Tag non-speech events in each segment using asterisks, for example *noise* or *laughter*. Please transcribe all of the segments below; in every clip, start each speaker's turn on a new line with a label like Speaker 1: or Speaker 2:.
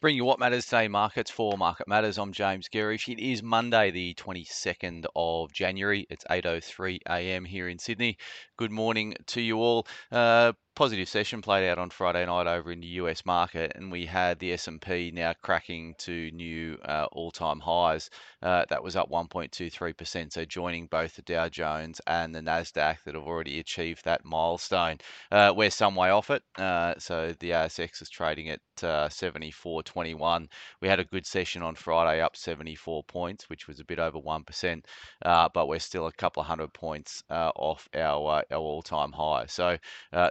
Speaker 1: Bring you what matters today, markets for Market Matters. I'm James Gerrish. It is Monday, the 22nd of January. It's 8:03 a.m. here in Sydney. Good morning to you all. Uh, positive session played out on Friday night over in the US market, and we had the S&P now cracking to new uh, all-time highs. Uh, that was up 1.23%, so joining both the Dow Jones and the Nasdaq that have already achieved that milestone. Uh, we're some way off it, uh, so the ASX is trading at uh, 74.21. We had a good session on Friday, up 74 points, which was a bit over one percent, uh, but we're still a couple of hundred points off our our all-time high. So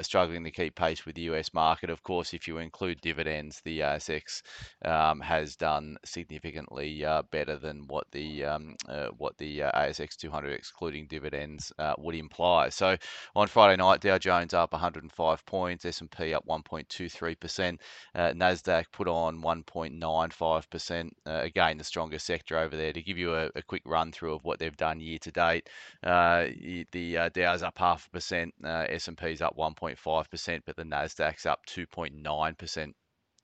Speaker 1: struggling struggling to keep pace with the US market. Of course, if you include dividends, the ASX um, has done significantly uh, better than what the um, uh, what the uh, ASX 200 excluding dividends uh, would imply. So on Friday night, Dow Jones up 105 points, S&P up 1.23 percent, uh, Nasdaq put on 1.95 percent. Uh, again, the strongest sector over there. To give you a, a, quick run through of what they've done year to date, the Dow's up half a percent, S&P's up 1.5 5%, but the Nasdaq's up 2.9%.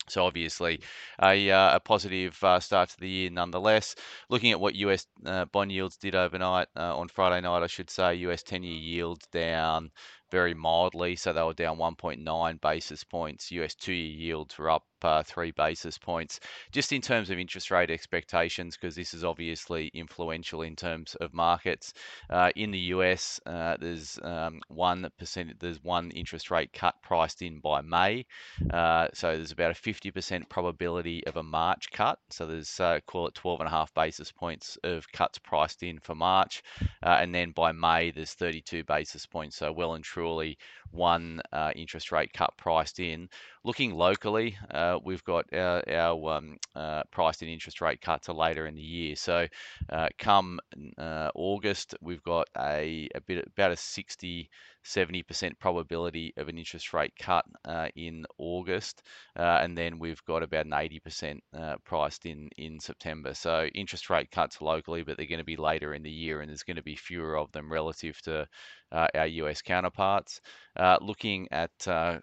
Speaker 1: So obviously, a, uh, a positive uh, start to the year nonetheless. Looking at what US uh, bond yields did overnight uh, on Friday night, I should say, US 10-year yields down very mildly, so they were down 1.9 basis points. US two-year yields were up uh, three basis points. Just in terms of interest rate expectations, because this is obviously influential in terms of markets. Uh, in the US, uh, there's um, one percent. There's one interest rate cut priced in by May, uh, so there's about a 50% probability of a March cut. So there's uh, call it 12 and a half basis points of cuts priced in for March, uh, and then by May there's 32 basis points. So well and truly one interest rate cut priced in. Looking locally, uh, we've got our, our um, uh, priced in interest rate cuts are later in the year. So uh, come uh, August, we've got a, a bit about a 60 70% probability of an interest rate cut uh, in August, uh, and then we've got about an 80% uh, priced in in September. So interest rate cuts locally, but they're going to be later in the year, and there's going to be fewer of them relative to uh, our US counterparts. Uh, looking at uh,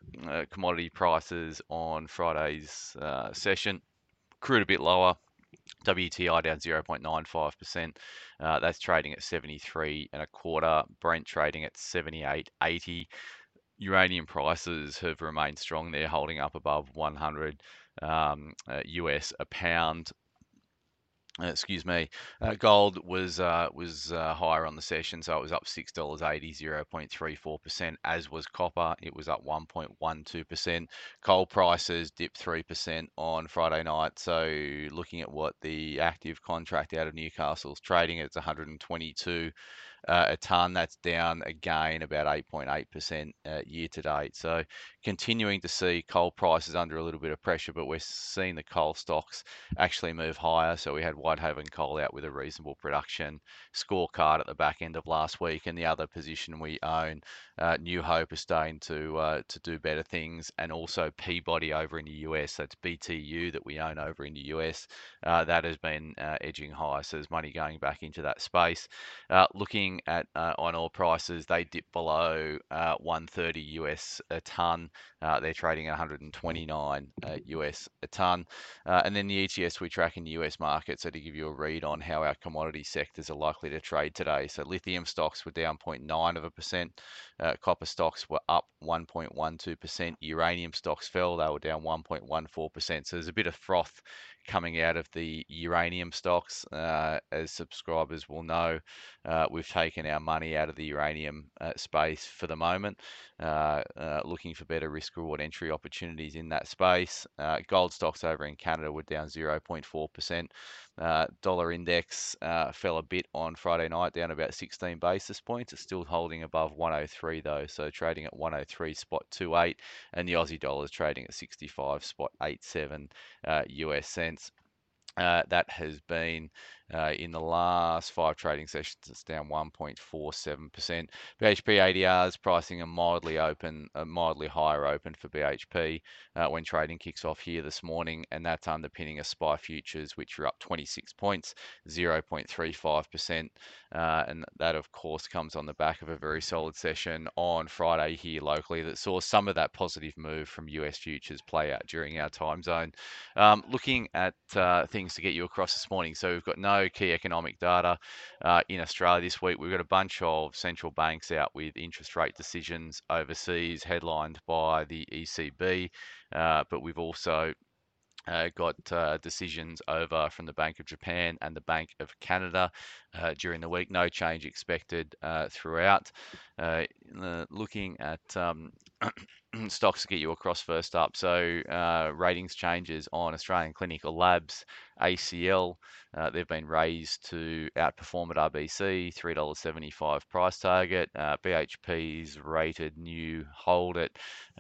Speaker 1: commodity prices on Friday's session, crude a bit lower, WTI down 0.95%. Uh, that's trading at 73 and a quarter. Brent trading at 78.80. Uranium prices have remained strong. They're holding up above 100 um, uh, US a pound. Uh, excuse me, uh, gold was uh, was uh, higher on the session, so it was up six dollars eighty, zero point three four percent. As was copper, it was up one point one two percent. Coal prices dipped three percent on Friday night. So looking at what the active contract out of Newcastle is trading, it's one hundred and twenty two a ton. That's down again about 8.8% uh, year to date. So continuing to see coal prices under a little bit of pressure, but we're seeing the coal stocks actually move higher. So we had Whitehaven Coal out with a reasonable production scorecard at the back end of last week, and the other position we own, uh, New Hope, is starting to uh, to do better things, and also Peabody over in the US. That's BTU that we own over in the US. Uh, that has been uh, edging higher, so there's money going back into that space. looking looking at uh, iron ore prices, they dip below uh, 130 US a ton. Uh, they're trading at 129 US uh, a ton. Uh, and then the ETS we track in the US market. So to give you a read on how our commodity sectors are likely to trade today. So lithium stocks were down 0.9 of a percent. Uh, copper stocks were up 1.12%. Uranium stocks fell. They were down 1.14%. So there's a bit of froth coming out of the uranium stocks. Uh, as subscribers will know, uh, we've taken our money out of the uranium uh, space for the moment, uh, uh, looking for better risk reward entry opportunities in that space. Uh, gold stocks over in Canada were down 0.4%. Uh, dollar index uh, fell a bit on Friday night, down about 16 basis points. It's still holding above 103 though, so trading at 103 spot 28, and the Aussie dollar is trading at 65 spot 87 US uh, cents. Uh, that has been uh, in the last five trading sessions, it's down 1.47%. BHP ADRs pricing a mildly open, a mildly higher open for BHP uh, when trading kicks off here this morning, and that's underpinning a SPI futures, which are up 26 points, 0.35%. Uh, and that, of course, comes on the back of a very solid session on Friday here locally that saw some of that positive move from US futures play out during our time zone. Um, looking at uh, things to get you across this morning, so we've got no key economic data uh, in Australia this week. We've got a bunch of central banks out with interest rate decisions overseas, headlined by the ECB, uh, but we've also uh, got uh, decisions over from the Bank of Japan and the Bank of Canada uh, during the week. No change expected uh, throughout. Uh, looking at um, *clears throat* *clears throat* stocks to get you across first up. So uh, ratings changes on Australian Clinical Labs, ACL. Uh, they've been raised to outperform at RBC, $3.75 price target. Uh, BHP's rated new hold at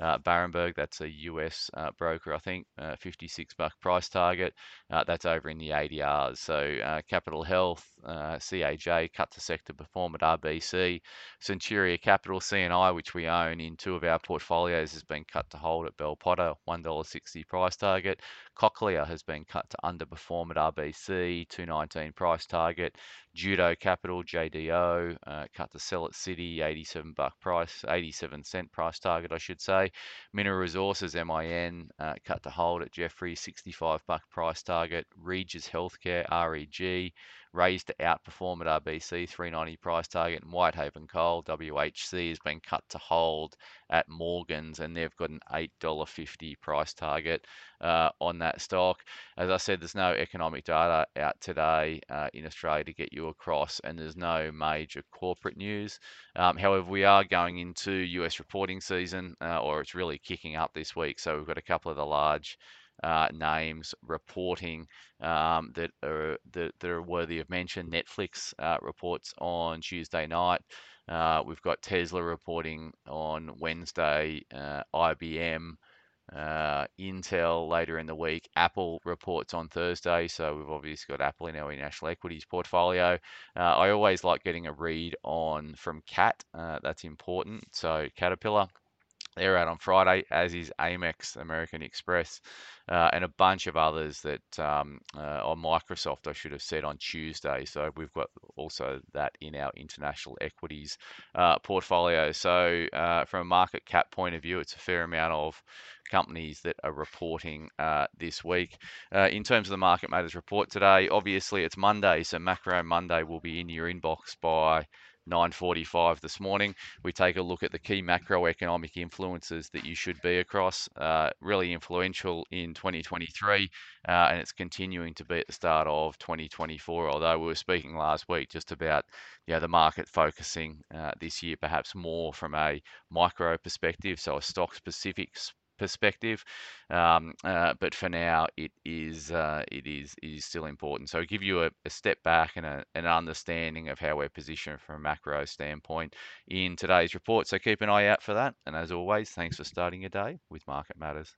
Speaker 1: uh, Berenberg, that's a US uh, broker, I think, uh, 56 buck price target. that's over in the ADRs. So Capitol Health, CAJ, cut to sector perform at RBC. Centuria Capital, CNI, which we own in two of our portfolios, has been cut to hold at Bell Potter, $1.60 price target. Cochlear has been cut to underperform at RBC, 219 price target. Judo Capital, JDO, uh, cut to sell at Citi, 87 buck price, 87 cent price target, I should say. Mineral Resources, MIN, uh, cut to hold at Jeffrey, 65 buck price target. Regis Healthcare, REG, raised to outperform at RBC, 390 price target. And Whitehaven Coal, WHC, has been cut to hold at Morgans, and they've got an $8.50 price target uh, on that stock. As I said, there's no economic data out today uh, in Australia to get you across, and there's no major corporate news. Um, however, we are going into US reporting season, uh, or it's really kicking up this week. So we've got a couple of the large uh, names reporting um, that are that, that, are worthy of mention. Netflix uh, reports on Tuesday night. Uh, we've got Tesla reporting on Wednesday. Uh, IBM. Uh, Intel later in the week. Apple reports on Thursday, so we've obviously got Apple in our national equities portfolio. Uh, I always like getting a read on from CAT. Uh, that's important. So Caterpillar, they're out on Friday, as is Amex, American Express, uh, and a bunch of others that um, uh, Microsoft, I should have said on Tuesday. So we've got also that in our international equities uh, portfolio. So uh, from a market cap point of view, it's a fair amount of companies that are reporting uh, this week. Uh, in terms of the Market Matters report today, obviously it's Monday, so Macro Monday will be in your inbox by 9.45 this morning. We take a look at the key macroeconomic influences that you should be across, uh, really influential in 2023, uh, and it's continuing to be at the start of 2024, although we were speaking last week just about you know, the market focusing uh, this year perhaps more from a micro perspective, so a stock specific perspective. Um, uh, but for now, it is uh, it is it is still important. So give you a, a step back and a, an understanding of how we're positioned from a macro standpoint in today's report. So keep an eye out for that. And as always, thanks for starting your day with Market Matters.